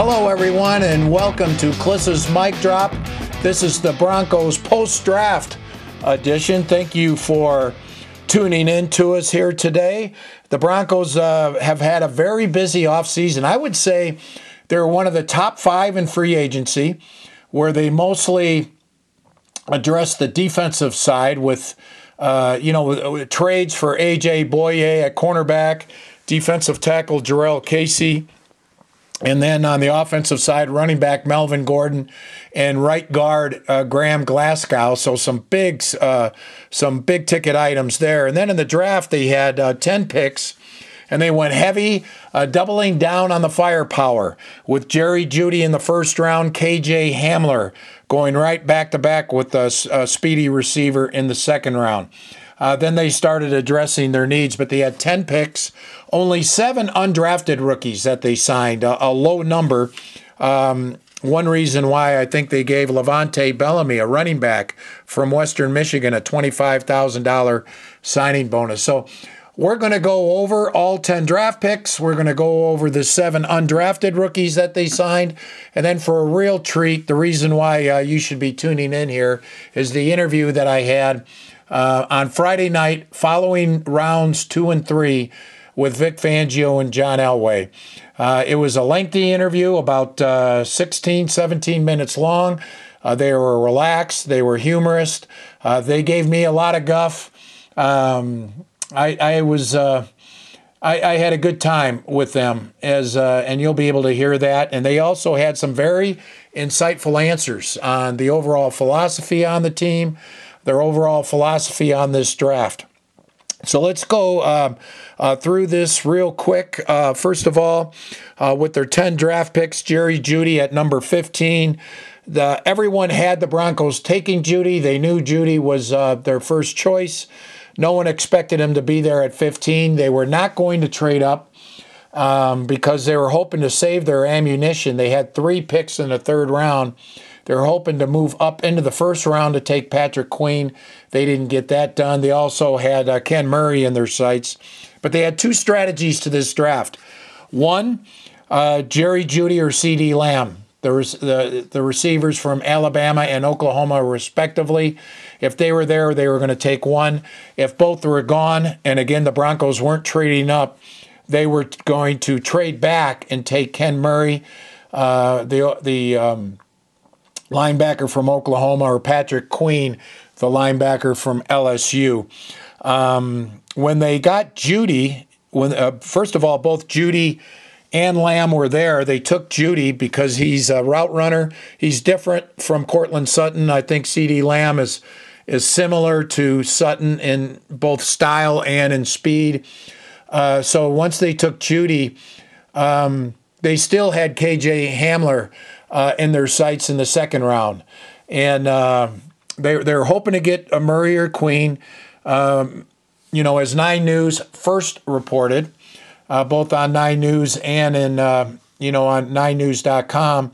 Hello, everyone, and welcome to Klis's Mic Drop. This is the Broncos post draft edition. Thank you for tuning in to us here today. The Broncos uh, have had a very busy offseason. I would say they're one of the top five in free agency, where they mostly address the defensive side with, uh, you know, trades for AJ Bouye at cornerback, defensive tackle Jurrell Casey and then on the offensive side, running back Melvin Gordon and right guard uh, Graham Glasgow. So some big, uh, some big ticket items there. And then in the draft, they had uh, ten picks, and they went heavy, uh, doubling down on the firepower with Jerry Jeudy in the first round, KJ Hamler going right back to back with a, a speedy receiver in the second round. Uh, then they started addressing their needs, but they had 10 picks, only seven undrafted rookies that they signed, a, a low number. Um, one reason why I think they gave LeVante Bellamy, a running back from Western Michigan, a $25,000 signing bonus. So we're going to go over all 10 draft picks. We're going to go over the seven undrafted rookies that they signed. And then for a real treat, the reason why uh, you should be tuning in here is the interview that I had uh, on Friday night following rounds two and three with Vic Fangio and John Elway. Uh, it was a lengthy interview, about uh, 16, 17 minutes long. Uh, they were relaxed, they were humorous. Uh, they gave me a lot of guff. Um, I, I, was. Uh, I, I, had a good time with them, as and you'll be able to hear that. And they also had some very insightful answers on the overall philosophy on the team, their overall philosophy on this draft. So let's go uh, uh, through this real quick. Uh, first of all, uh, with their 10 draft picks, Jerry Jeudy at number 15. The, everyone had the Broncos taking Jeudy. They knew Jeudy was uh, their first choice. No one expected him to be there at 15. They were not going to trade up um, because they were hoping to save their ammunition. They had three picks in the third round. They're hoping to move up into the first round to take Patrick Queen. They didn't get that done. They also had uh, Ken Murray in their sights. But they had two strategies to this draft. One, uh, Jerry Jeudy or CeeDee Lamb, the, the, the receivers from Alabama and Oklahoma, respectively. If they were there, they were going to take one. If both were gone, and again, the Broncos weren't trading up, they were going to trade back and take Ken Murray, uh, the, the um, linebacker from Oklahoma, or Patrick Queen, the linebacker from LSU. Um, when they got Jeudy, when uh, first of all, both Jeudy and Lamb were there. They took Jeudy because he's a route runner. He's different from Courtland Sutton. I think CeeDee Lamb is is similar to Sutton in both style and in speed. Uh, so once they took Jeudy, um, they still had KJ Hamler uh, in their sights in the second round, and uh, they they're hoping to get a Murray or Queen. Um, you know, as Nine News first reported, uh, both on Nine News and in uh, you know on NineNews.com,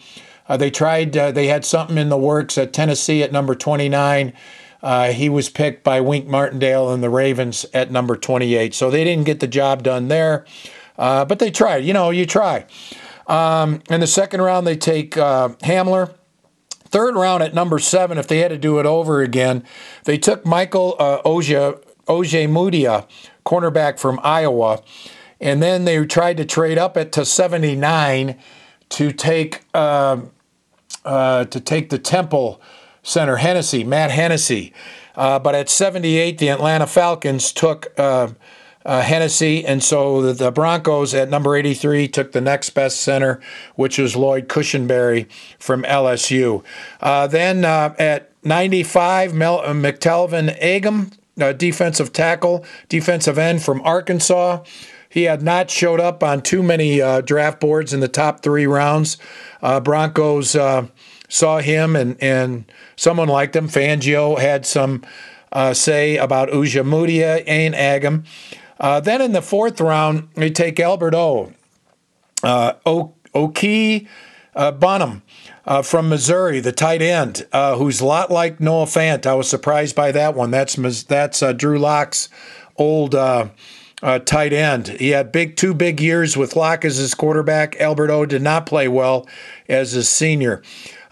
uh, they tried. Uh, they had something in the works at Tennessee at number 29. he was picked by Wink Martindale and the Ravens at number 28. So they didn't get the job done there, but they tried. You know, you try. Um, in the second round, they take uh, Hamler. Third round at number seven, if they had to do it over again, they took Michael uh, Oja, Ojemudia, cornerback from Iowa. And then they tried to trade up it to 79 to take uh, uh, to take the Temple center Hennessy, Matt Hennessy. Uh, but at 78, the Atlanta Falcons took uh, Hennessy. And so the, the, Broncos at number 83 took the next best center, which was Lloyd Cushenberry from LSU. Uh, then uh, at 95, Mel, uh, McTelvin Agim, uh, defensive tackle, defensive end from Arkansas. He had not showed up on too many uh, draft boards in the top three rounds. Broncos saw him and, and someone liked him. Fangio had some say about Ojemudia and Agim. Uh, then in the fourth round, they take Albert O. Uh, Oki uh, Bonham uh, from Missouri, the tight end, uh, who's a lot like Noah Fant. I was surprised by that one. That's that's uh, Drew Lock's old uh, tight end. He had big two big years with Lock as his quarterback. Alberto did not play well as his senior.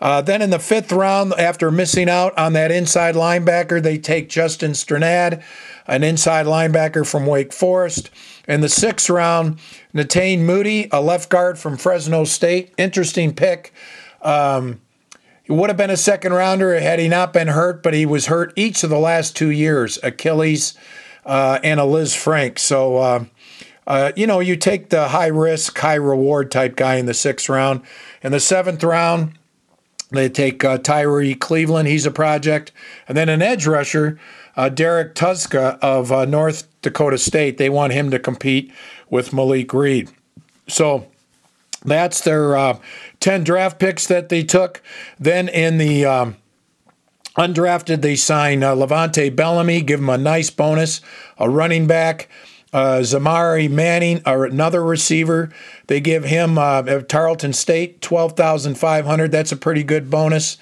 Then in the fifth round, after missing out on that inside linebacker, they take Justin Strnad, an inside linebacker from Wake Forest. In the sixth round, Netane Muti, a left guard from Fresno State. Interesting pick. Um, he would have been a second rounder had he not been hurt, but he was hurt each of the last two years Achilles uh, and a Lisfranc. So, uh, uh, you know, you take the high risk, high reward type guy in the sixth round. In the seventh round, they take uh, Tyrie Cleveland, he's a project. And then an edge rusher, uh, Derrek Tuszka of uh, North Dakota State. They want him to compete with Malik Reed. So that's their uh, 10 draft picks that they took. Then in the um, undrafted, they sign uh, LeVante Bellamy, give him a nice bonus, a running back. Uh, Zimari Manning, or another receiver, they give him uh, Tarleton State twelve thousand five hundred. That's a pretty good bonus.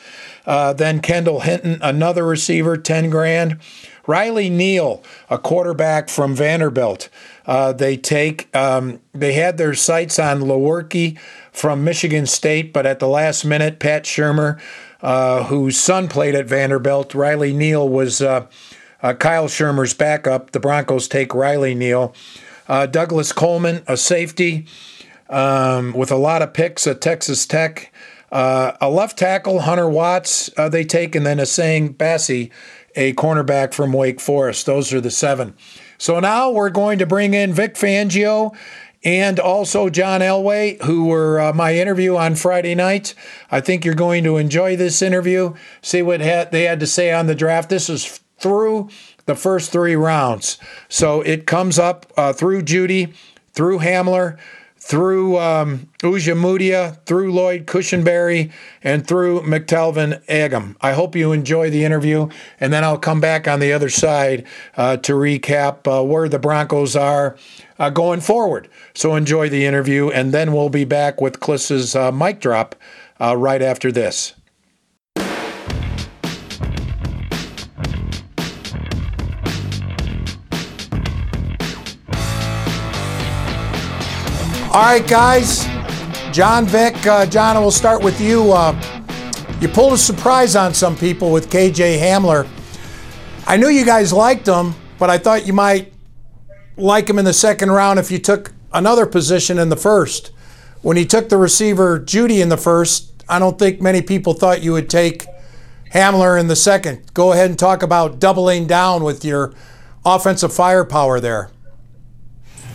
Uh, then Kendall Hinton, another receiver, ten grand. Riley Neal, a quarterback from Vanderbilt. Uh, they take. Um, they had their sights on Lewerke from Michigan State, but at the last minute, Pat Shurmur, uh, whose son played at Vanderbilt, Riley Neal was uh, Kyle Shurmur's backup. The Broncos take Riley Neal. Uh, Douglas Coleman, a safety um, with a lot of picks at Texas Tech. Uh, a left tackle, Hunter Watts, uh, they take, and then Essang Bassey, a cornerback from Wake Forest. Those are the seven. So now we're going to bring in Vic Fangio and also John Elway, who were uh, my interview on Friday night. I think you're going to enjoy this interview, see what ha- they had to say on the draft. This is through the first three rounds. So it comes up uh, through Jeudy, through Hamler, through um, Ojemudia, through Lloyd Cushenberry, and through McTelvin Agim. I hope you enjoy the interview, and then I'll come back on the other side uh, to recap uh, where the Broncos are uh, going forward. So enjoy the interview, and then we'll be back with Klis's uh, mic drop uh, right after this. All right, guys. John Vic, uh, John, we'll start with you. Uh, you pulled a surprise on some people with KJ Hamler. I knew you guys liked him, but I thought you might like him in the second round if you took another position in the first. When he took the receiver Jeudy in the first, I don't think many people thought you would take Hamler in the second. Go ahead and talk about doubling down with your offensive firepower there.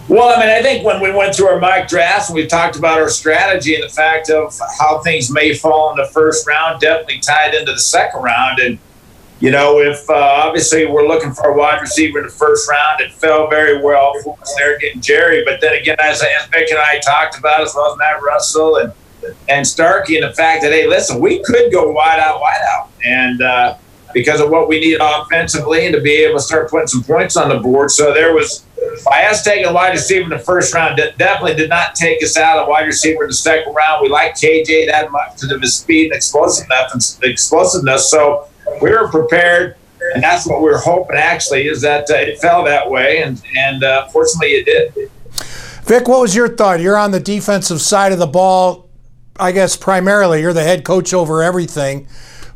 Well, I mean, I think when we went through our mock drafts and we talked about our strategy and the fact of how things may fall in the first round, definitely tied into the second round. And, you know, if uh, obviously we're looking for a wide receiver in the first round, it fell very well for us there getting Jerry. But then again, as, as Vic and I talked about, as well as Matt Russell and and Starkey, and the fact that, hey, listen, we could go wide out, wide out. And, uh, because of what we need offensively and to be able to start putting some points on the board. So there was by us taking wide receiver in the first round, definitely did not take us out of wide receiver in the second round. We like KJ that much because of his speed and explosiveness. explosiveness. So we were prepared, and that's what we were hoping. Actually, is that uh, it fell that way, and and uh, fortunately it did. Vic, what was your thought? You're on the defensive side of the ball. I guess primarily you're the head coach over everything.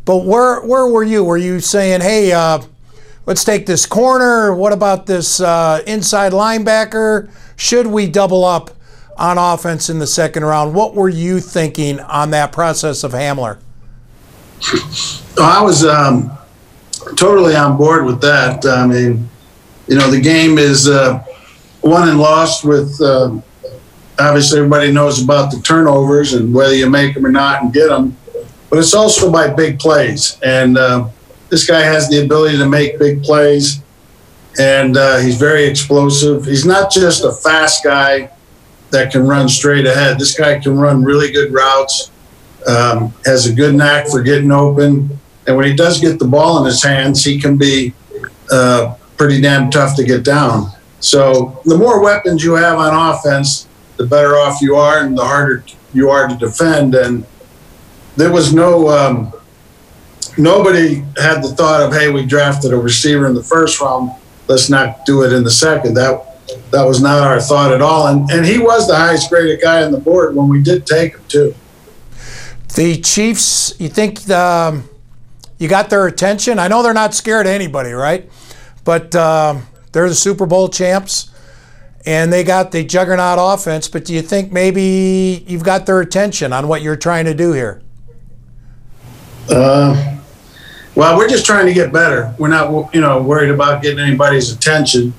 But where where were you? Were you saying, "Hey, uh, let's take this corner. What about this uh, inside linebacker? Should we double up on offense in the second round? What were you thinking on that process of Hamler? I was um, totally on board with that. I mean, you know, the game is uh, won and lost with. Uh, obviously, everybody knows about the turnovers and whether you make them or not and get them, but it's also by big plays and uh, this guy has the ability to make big plays, and uh, he's very explosive. He's not just a fast guy that can run straight ahead. This guy can run really good routes, um, has a good knack for getting open, and when he does get the ball in his hands, he can be uh, pretty damn tough to get down. So the more weapons you have on offense, the better off you are, and the harder you are to defend. And there was no um, nobody had the thought of, hey, we drafted a receiver in the first round. Let's not do it in the second. That that was not our thought at all. And and he was the highest graded guy on the board when we did take him too. The Chiefs, you think the, um, you got their attention? I know they're not scared of anybody, right? But um, they're the Super Bowl champs, and they got the juggernaut offense. But do you think maybe you've got their attention on what you're trying to do here? Uh, well, we're just trying to get better. We're not, you know, worried about getting anybody's attention.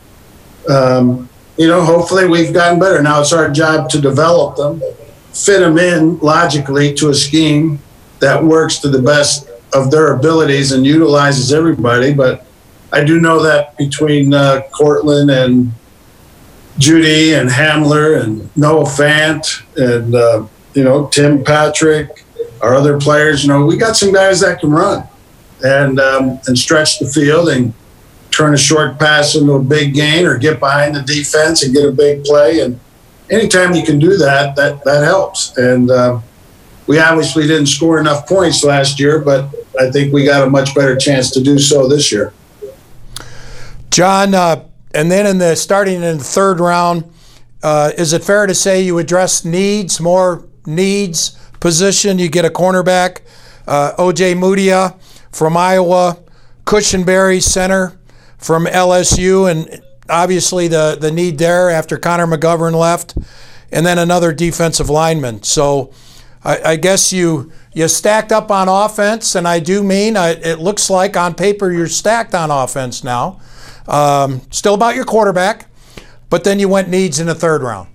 Um, you know, hopefully we've gotten better. Now it's our job to develop them, fit them in logically to a scheme that works to the best of their abilities and utilizes everybody. But I do know that between uh, Courtland and Jeudy and Hamler and Noah Fant and uh, you know Tim Patrick, our other players, you know, we got some guys that can run and um, and stretch the field and turn a short pass into a big gain or get behind the defense and get a big play. And anytime you can do that, that that helps. And uh, we obviously didn't score enough points last year, but I think we got a much better chance to do so this year. John, uh, and then in the starting in the third round, uh, is it fair to say you address needs more needs position? You get a cornerback, uh, Ojemudia from Iowa, Cushenberry center from LSU, and obviously the the need there after Connor McGovern left, and then another defensive lineman. So I, I guess you you stacked up on offense, and I do mean I, it looks like on paper you're stacked on offense now. Um, still about your quarterback, but then you went needs in the third round.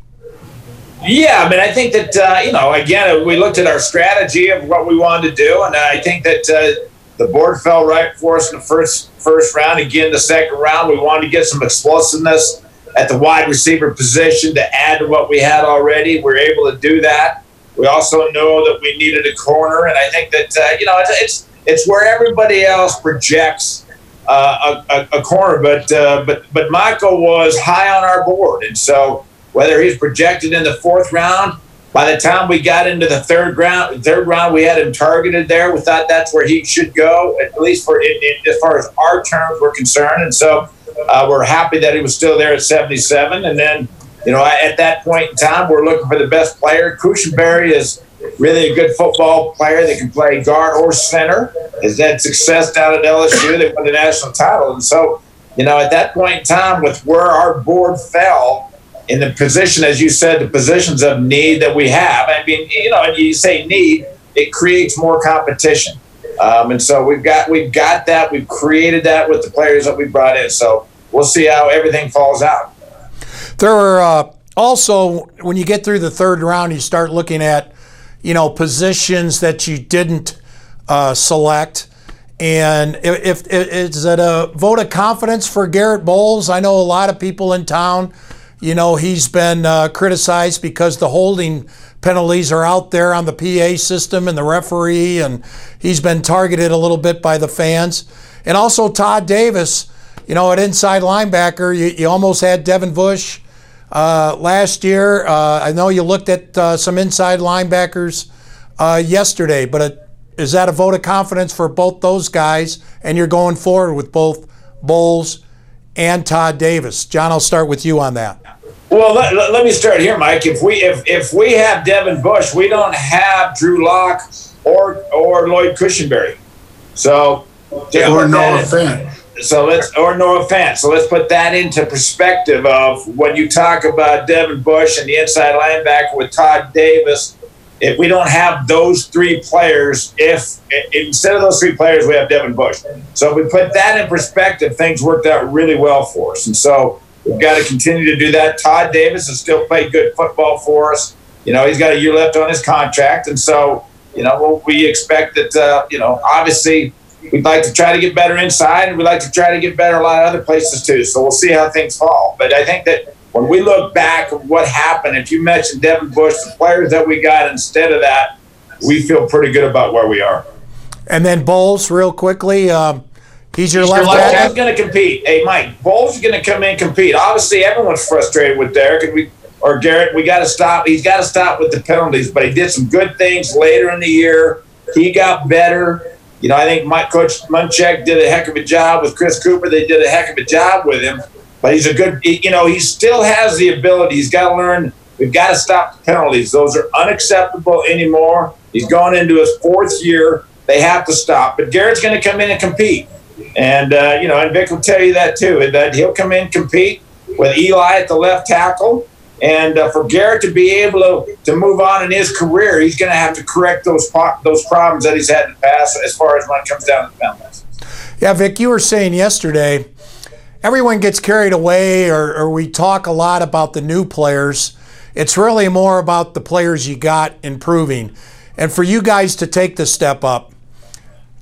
Yeah, I mean, I think that uh, you know, again, we looked at our strategy of what we wanted to do, and I think that uh, the board fell right for us in the first first round. Again, the second round, we wanted to get some explosiveness at the wide receiver position to add to what we had already. We were able to do that. We also know that we needed a corner, and I think that uh, you know it's, it's, it's where everybody else projects uh, a, a, corner, but uh, but but Michael was high on our board, and so whether he's projected in the fourth round by the time we got into the third round, third round, we had him targeted there. We thought that's where he should go, at least for in, in, as far as our terms were concerned. And so uh, we're happy that he was still there at 77. And then, you know, at that point in time, we're looking for the best player. Cushenberry is really a good football player that can play guard or center. Has had success down at LSU. They won the national title. And so, you know, at that point in time, with where our board fell, in the position, as you said, the positions of need that we have. I mean, you know, and you say need, it creates more competition. Um, and so we've got we've got that. We've created that with the players that we brought in. So we'll see how everything falls out. There are uh, also when you get through the third round, you start looking at you know positions that you didn't uh, select. And if, if is it a vote of confidence for Garrett Bolles? I know a lot of people in town you know, he's been uh, criticized because the holding penalties are out there on the PA system and the referee, and he's been targeted a little bit by the fans. And also Todd Davis, you know, at inside linebacker, you, you almost had Devin Bush uh, last year. Uh, I know you looked at uh, some inside linebackers uh, yesterday, but is that a vote of confidence for both those guys? And you're going forward with both Bolles and Todd Davis. John, I'll start with you on that. Well, let, let, me start here, Mike. If we if if we have Devin Bush, we don't have Drew Lock or or Lloyd Cushenberry. So yeah, or Noah Fant. So let's or Noah Fant. So let's put that into perspective of when you talk about Devin Bush and the inside linebacker with Todd Davis. If we don't have those three players, if instead of those three players, we have Devin Bush. So if we put that in perspective, things worked out really well for us. And so We've got to continue to do that. Todd Davis has still played good football for us. You know, he's got a year left on his contract, and so you know we expect that. Uh, you know, obviously we'd like to try to get better inside, and we'd like to try to get better a lot of other places too. So we'll see how things fall. But I think that when we look back at what happened, if you mentioned Devin Bush, the players that we got instead of that, we feel pretty good about where we are. And then Bolles, real quickly. Um, He's your left back. He's going to compete. Hey, Mike, Bolles is going to come in and compete. Obviously, everyone's frustrated with Derek and we or Garrett. We got to stop. He's got to stop with the penalties. But he did some good things later in the year. He got better. You know, I think Mike Coach Munchak did a heck of a job with Chris Kuper. They did a heck of a job with him. But he's a good. You know, he still has the ability. He's got to learn. We've got to stop the penalties. Those are unacceptable anymore. He's gone into his fourth year. They have to stop. But Garrett's going to come in and compete. And, uh, you know, and Vic will tell you that too, that he'll come in, compete with Eli at the left tackle. And uh, for Garrett to be able to, to move on in his career, he's going to have to correct those those problems that he's had in the past as far as when it comes down to the penalties. Yeah, Vic, you were saying yesterday, everyone gets carried away, or, or we talk a lot about the new players. It's really more about the players you got improving. And for you guys to take the step up,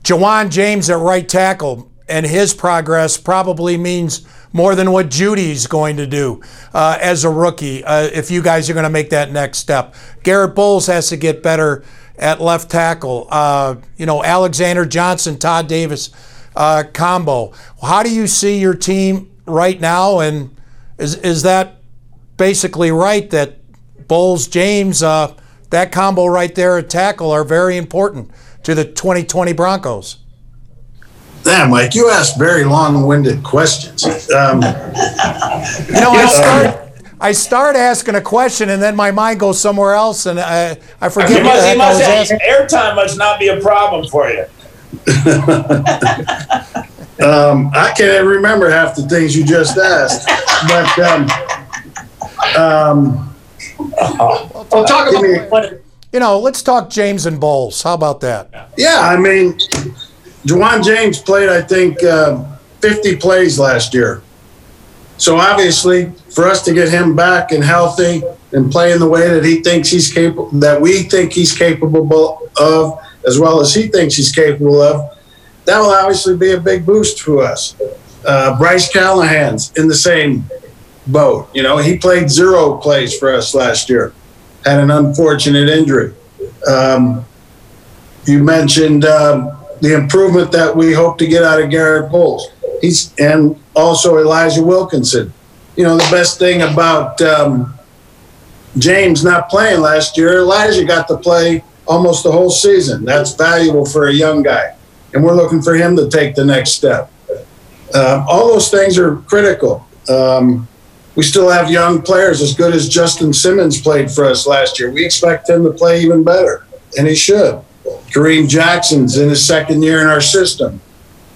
Ja'Wuan James at right tackle and his progress probably means more than what Jeudy's going to do uh, as a rookie uh, if you guys are going to make that next step. Garrett Bolles has to get better at left tackle. Uh, you know, Alexander Johnson, Todd Davis uh, combo. How do you see your team right now? And is, is that basically right that Bolles, James, uh, that combo right there at tackle are very important to the 2020 Broncos? Damn, Mike, you ask very long-winded questions. Um, you know, I start, I start asking a question and then my mind goes somewhere else, and I, I forget you what must, the you heck I was must have, airtime must not be a problem for you. um, I can't remember half the things you just asked, but um, um, We'll talk Give me- what You know, let's talk James and Bolles. How about that? yeah, I mean, Ja'Wuan James played, I think, uh, 50 plays last year. So obviously, for us to get him back and healthy and playing the way that he thinks he's capable, that we think he's capable of, as well as he thinks he's capable of, that will obviously be a big boost to us. Uh, Bryce Callahan's in the same boat. You know, he played zero plays for us last year, had an unfortunate injury. Um, you mentioned um, the improvement that we hope to get out of Garrett Bolles. He's and also Elijah Wilkinson. You know, the best thing about um, James not playing last year, Elijah got to play almost the whole season. That's valuable for a young guy, and we're looking for him to take the next step. Uh, all those things are critical. Um, we still have young players as good as Justin Simmons played for us last year. We expect him to play even better, and he should. Kareem Jackson's in his second year in our system,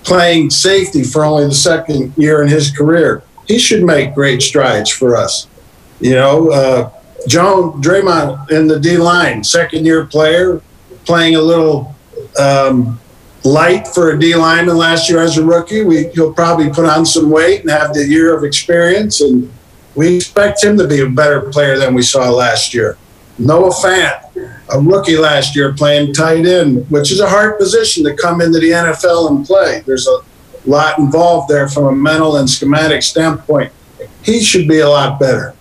playing safety for only the second year in his career. He should make great strides for us. You know, uh, Joan Draymond in the D line, second year player, playing a little um, light for a D lineman last year as a rookie. We, he'll probably put on some weight and have the year of experience, and we expect him to be a better player than we saw last year. Noah Fant, a rookie last year playing tight end, which is a hard position to come into the NFL and play. There's a lot involved there from a mental and schematic standpoint. He should be a lot better.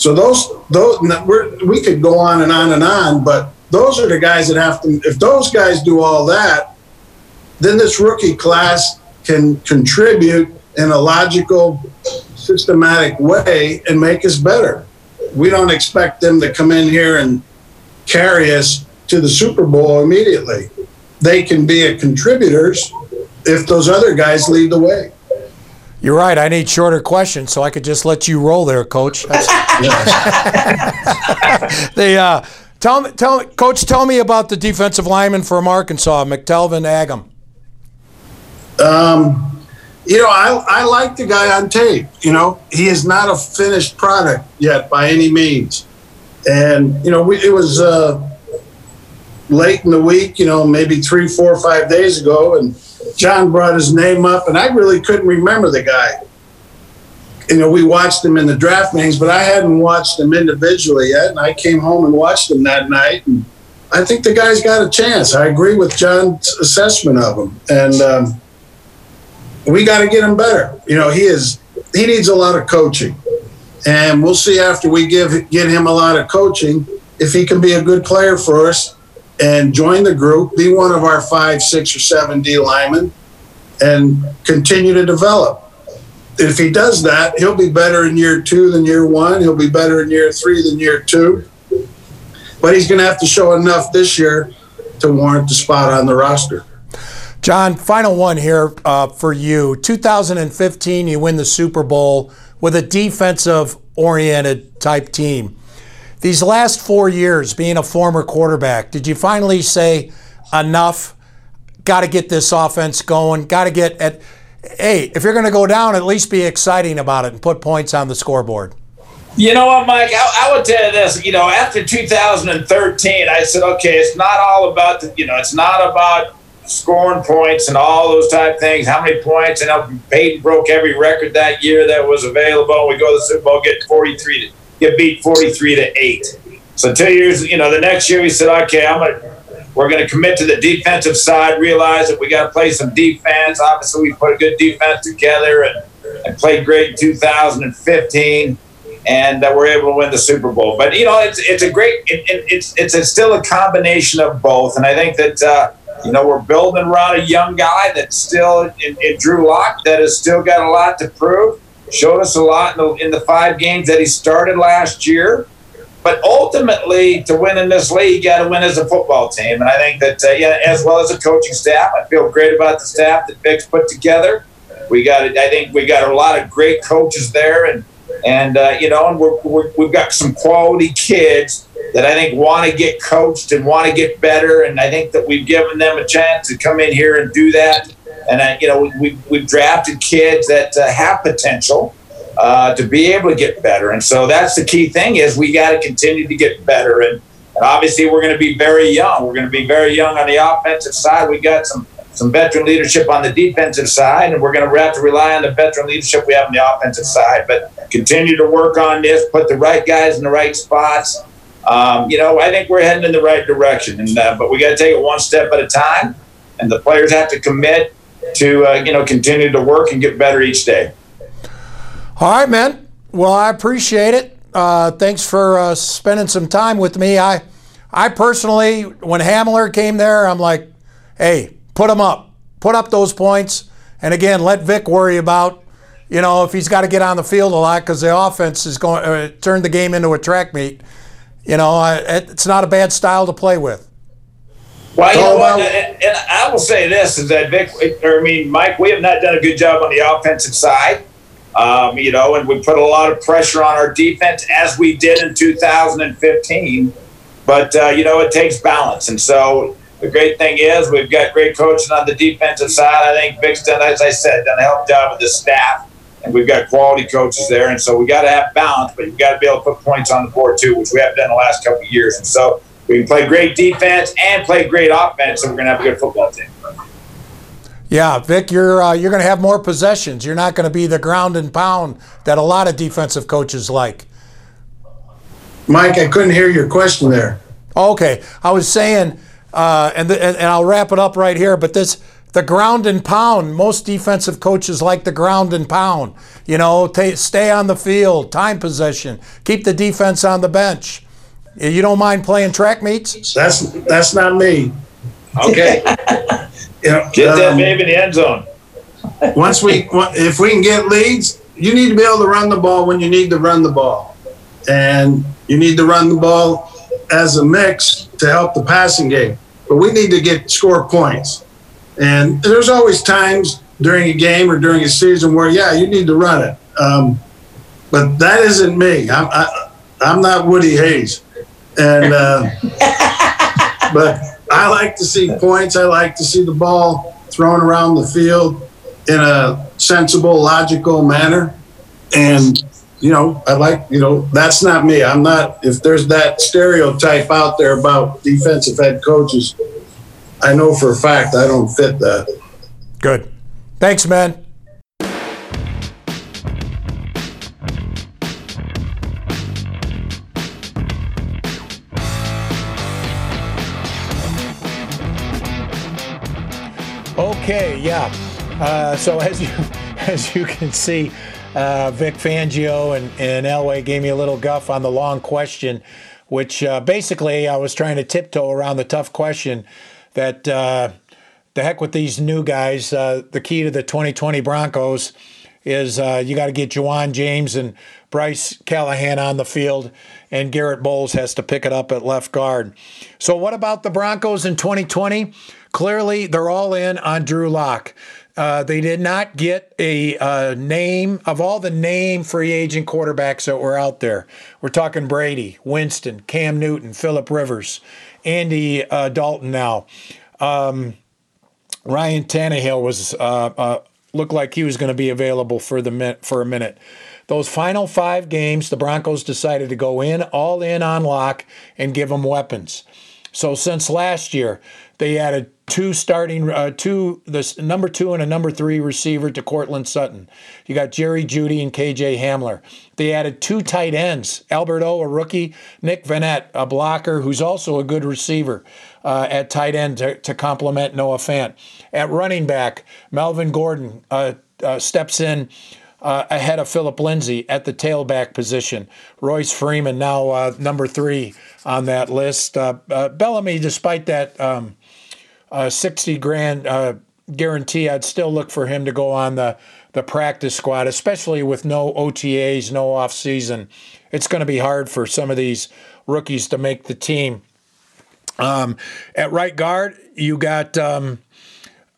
So those those we could go on and on and on, but those are the guys that have to. If those guys do all that, then this rookie class can contribute in a logical, systematic way and make us better. We don't expect them to come in here and carry us to the Super Bowl immediately. They can be contributors if those other guys lead the way. You're right. I need shorter questions, so I could just let you roll there, Coach. They uh, tell me, tell Coach, tell me about the defensive lineman from Arkansas, McTelvin Agim. Um, you know, I, I like the guy on tape. You know, he is not a finished product yet by any means. And, you know, we, it was uh, late in the week, you know, maybe three, four, five days ago, and John brought his name up, and I really couldn't remember the guy. You know, we watched him in the draft meetings, but I hadn't watched him individually yet. And I came home and watched him that night. And I think the guy's got a chance. I agree with John's assessment of him. And, um, we got to get him better. You know, he is he needs a lot of coaching, and we'll see after we give get him a lot of coaching if he can be a good player for us and join the group, be one of our five, six, or seven D linemen, and continue to develop. If he does that, he'll be better in year two than year one. He'll be better in year three than year two. But he's going to have to show enough this year to warrant the spot on the roster. John, final one here uh, for you. 2015, you win the Super Bowl with a defensive oriented type team. These last four years, being a former quarterback, did you finally say enough? Got to get this offense going. Got to get at. Hey, if you're going to go down, at least be exciting about it and put points on the scoreboard. You know what, Mike? I, I would tell you this. You know, after 2013, I said, okay, it's not all about the, you know, it's not about scoring points and all those type things. How many points? And Peyton broke every record that year that was available. We go to the Super Bowl, get 43 to get beat 43 to eight. So two years, you know, the next year we said, okay, I'm gonna we're to commit to the defensive side. Realize that we got to play some defense. Obviously, we put a good defense together and, and played great in 2015 and uh, we're able to win the Super Bowl. But you know, it's it's a great it, it, it's it's a still a combination of both, and I think that uh, you know we're building around a young guy that's still in, in Drew Lock that has still got a lot to prove. Showed us a lot in the, in the five games that he started last year. But ultimately, to win in this league, you got to win as a football team. And I think that, uh, yeah, as well as a coaching staff, I feel great about the staff that Vic's put together. We got, I think, we got a lot of great coaches there, and and uh, you know, and we're, we have got some quality kids that I think want to get coached and want to get better, and I think that we've given them a chance to come in here and do that. And I, you know, we, we've drafted kids that uh, have potential uh, to be able to get better, and so that's the key thing is we got to continue to get better. And, and obviously, we're going to be very young. We're going to be very young on the offensive side. We got some some veteran leadership on the defensive side, and we're going to have to rely on the veteran leadership we have on the offensive side. But continue to work on this, put the right guys in the right spots. Um, you know, I think we're heading in the right direction, and uh, but we got to take it one step at a time, and the players have to commit to uh, you know continue to work and get better each day. All right, man. Well, I appreciate it. Uh, thanks for uh, spending some time with me. I, I personally, when Hamler came there, I'm like, hey, put them up, put up those points, and again, let Vic worry about, you know, if he's got to get on the field a lot because the offense is going uh, turn the game into a track meet. You know, it's not a bad style to play with. Well, you know what, and, and I will say this is that Vic, or I mean, Mike, we have not done a good job on the offensive side. Um, you know, and we put a lot of pressure on our defense as we did in 2015. But uh, you know, it takes balance, and so the great thing is we've got great coaching on the defensive side. I think Vic's done, as I said, done a help job with the staff, and we've got quality coaches there. And so we got to have balance, but you've got to be able to put points on the board too, which we have done the last couple of years. And so we can play great defense and play great offense, and we're going to have a good football team. Yeah, Vic, you're uh, you're going to have more possessions. You're not going to be the ground and pound that a lot of defensive coaches like. Mike, I couldn't hear your question there. Okay, I was saying uh, and, the, and, and I'll wrap it up right here. But this the ground and pound. Most defensive coaches like the ground and pound. You know, t- stay on the field, time possession, keep the defense on the bench. You don't mind playing track meets? That's that's not me. Okay. you know, get um, that baby in the end zone. once we, if we can get leads, you need to be able to run the ball when you need to run the ball, and you need to run the ball as a mix to help the passing game. But we need to get score points. And there's always times during a game or during a season where, yeah, you need to run it. Um, but that isn't me. I'm, I, am not Woody Hayes. And, uh, but I like to see points. I like to see the ball thrown around the field in a sensible, logical manner. And you know, I like, you know, that's not me. I'm not, if there's that stereotype out there about defensive head coaches, I know for a fact I don't fit that. Good. Thanks, man. Yeah. Uh, so as you as you can see, uh, Vic Fangio and, and Elway gave me a little guff on the long question, which uh, basically I was trying to tiptoe around the tough question that uh, the heck with these new guys. Uh, the key to the 2020 Broncos is uh, you got to get Ja'Wuan James and Bryce Callahan on the field, and Garrett Bolles has to pick it up at left guard. So, what about the Broncos in 2020? Clearly they're all in on Drew Lock. Uh, they did not get a uh, name of all the name free agent quarterbacks that were out there. We're talking Brady, Winston, Cam Newton, Philip Rivers, Andy uh, Dalton. Now, um, Ryan Tannehill was uh, uh, looked like he was going to be available for the min- for a minute. Those final five games, the Broncos decided to go in all in on Lock and give him weapons. So since last year, they added two starting, uh, two the number two and a number three receiver to Courtland Sutton. You got Jerry Jeudy and KJ Hamler. They added two tight ends: Albert O, a rookie, Nick Vannett, a blocker who's also a good receiver uh, at tight end to, to complement Noah Fant. At running back, Melvin Gordon uh, uh steps in. Uh, ahead of Philip Lindsay at the tailback position. Royce Freeman now uh, number three on that list. Bellamy, despite that um, uh, 60 grand uh, guarantee, I'd still look for him to go on the, the practice squad, especially with no OTAs, no off season. It's going to be hard for some of these rookies to make the team. Um, at right guard, you got um,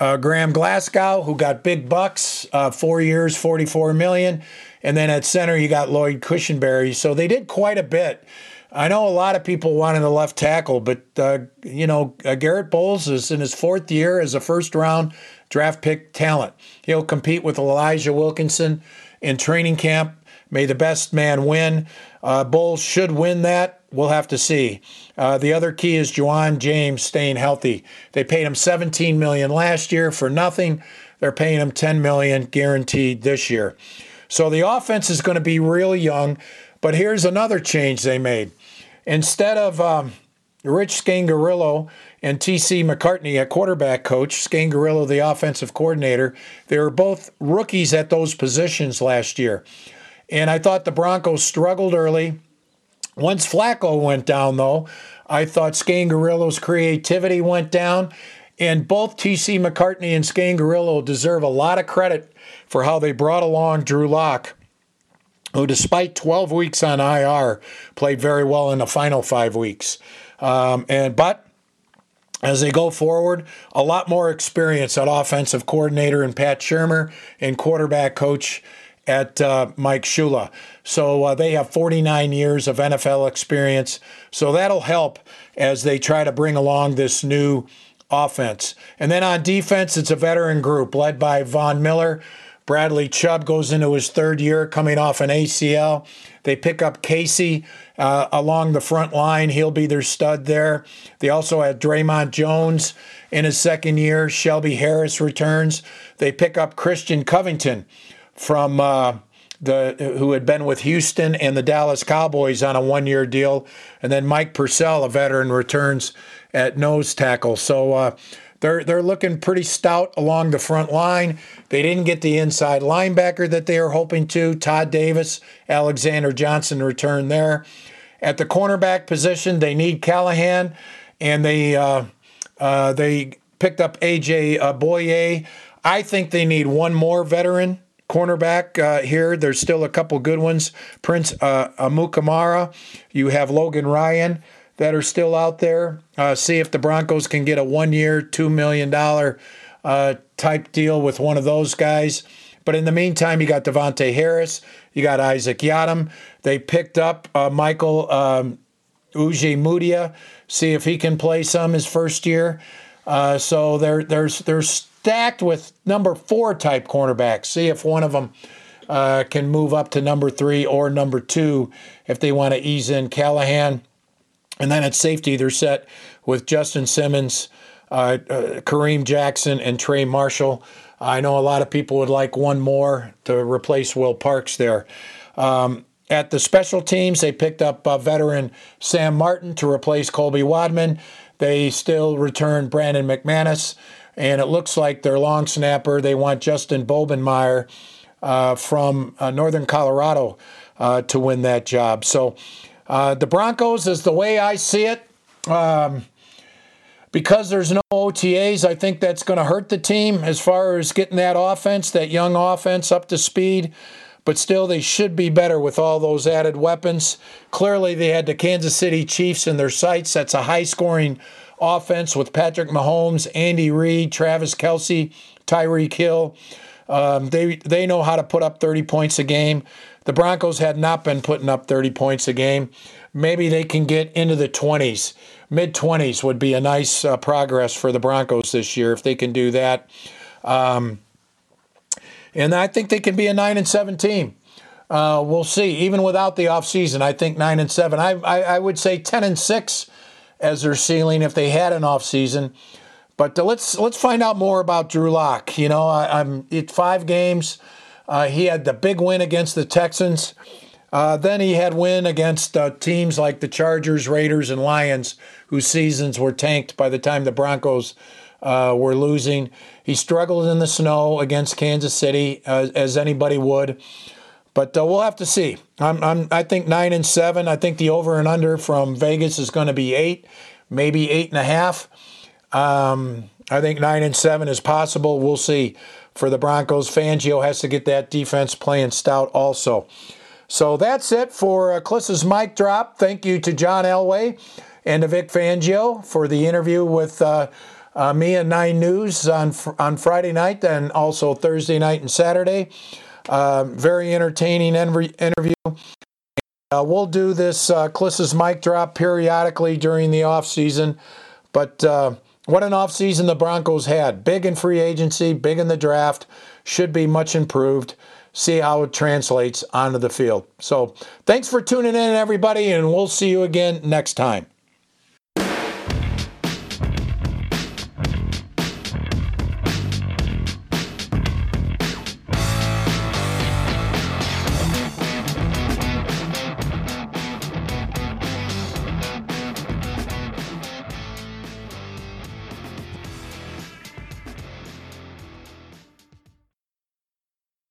uh, Graham Glasgow, who got big bucks, uh, four years, 44 million. And then at center, you got Lloyd Cushenberry. So they did quite a bit I know a lot of people wanted the left tackle, but uh, you know uh, Garrett Bolles is in his fourth year as a first round draft pick talent. He'll compete with Elijah Wilkinson in training camp. May the best man win. Uh, Bolles should win that. We'll have to see. Uh, the other key is Ja'Wuan James staying healthy. They paid him 17 million last year for nothing. They're paying him 10 million guaranteed this year. So the offense is going to be really young. But here's another change they made. Instead of um, Rich Scangarello and T.C. McCartney, a quarterback coach, Scangarello, the offensive coordinator, they were both rookies at those positions last year. And I thought the Broncos struggled early. Once Flacco went down, though, I thought Scangarello's creativity went down. And both T.C. McCartney and Scangarello deserve a lot of credit for how they brought along Drew Lock who, despite 12 weeks on IR, played very well in the final five weeks. Um, and but as they go forward, a lot more experience at offensive coordinator and Pat Shurmur and quarterback coach at uh, Mike Shula. So uh, they have 49 years of NFL experience. So that'll help as they try to bring along this new offense. And then on defense, it's a veteran group led by Von Miller Bradley Chubb goes into his third year coming off an ACL. They pick up Casey uh, along the front line. He'll be their stud there. They also had Dre'Mont Jones in his second year. Shelby Harris returns. They pick up Christian Covington from uh, the who had been with Houston and the Dallas Cowboys on a one-year deal, and then Mike Purcell, a veteran, returns at nose tackle. So uh, they're they're looking pretty stout along the front line. They didn't get the inside linebacker that they were hoping to. Todd Davis, Alexander Johnson return there. At the cornerback position, they need Callahan, and they uh, uh, they picked up AJ uh. I think they need one more veteran cornerback uh, here. There's still a couple good ones. Prince uh, Amukamara. You have Logan Ryan that are still out there. Uh, see if the Broncos can get a one year, $2 million uh, type deal with one of those guys. But in the meantime, you got Davontae Harris, you got Isaac Yiadom. They picked up uh, Michael um, Ojemudia, see if he can play some his first year. Uh, so they're, they're, they're stacked with number four type cornerbacks. See if one of them uh, can move up to number three or number two if they want to ease in Callahan. And then at safety, they're set with Justin Simmons, uh, uh, Kareem Jackson, and Trey Marshall. I know a lot of people would like one more to replace Will Parks there. Um, at the special teams, they picked up uh, veteran Sam Martin to replace Colby Wadman. They still return Brandon McManus, and it looks like their long snapper, they want Justin Bobenmoyer uh, from uh, Northern Colorado uh, to win that job. So uh, the Broncos is the way I see it. Um, because there's no OTAs, I think that's going to hurt the team as far as getting that offense, that young offense, up to speed. But still, they should be better with all those added weapons. Clearly, they had the Kansas City Chiefs in their sights. That's a high scoring offense with Patrick Mahomes, Andy Reid, Travis Kelce, Tyreek Hill. Um, they they know how to put up 30 points a game. The Broncos had not been putting up 30 points a game. Maybe they can get into the 20s. Mid 20s would be a nice uh, progress for the Broncos this year if they can do that. Um, and I think they can be a 9 and 7 team. Uh, we'll see. Even without the offseason, I think 9 and 7. I, I, I, would say 10 and 6 as their ceiling if they had an offseason. But uh, let's let's find out more about Drew Lock. You know, I, am at five games. Uh, he had the big win against the Texans. Uh, then he had win against uh, teams like the Chargers, Raiders, and Lions, whose seasons were tanked by the time the Broncos uh, were losing. He struggled in the snow against Kansas City, uh, as anybody would. But we'll have to see. I'm, I'm, I think nine and seven. I think the over and under from Vegas is going to be eight, maybe eight and a half. Um, I think nine and seven is possible. We'll see. For the Broncos, Fangio has to get that defense playing stout also. So that's it for uh, Klis's mic drop. Thank you to John Elway and to Vic Fangio for the interview with uh, uh, me at Nine News on on Friday night and also Thursday night and Saturday. Uh, very entertaining interview. Uh, we'll do this uh, Klis's mic drop periodically during the off season, but uh, what an off season the Broncos had! Big in free agency, big in the draft. Should be much improved see how it translates onto the field. So thanks for tuning in, everybody, and we'll see you again next time.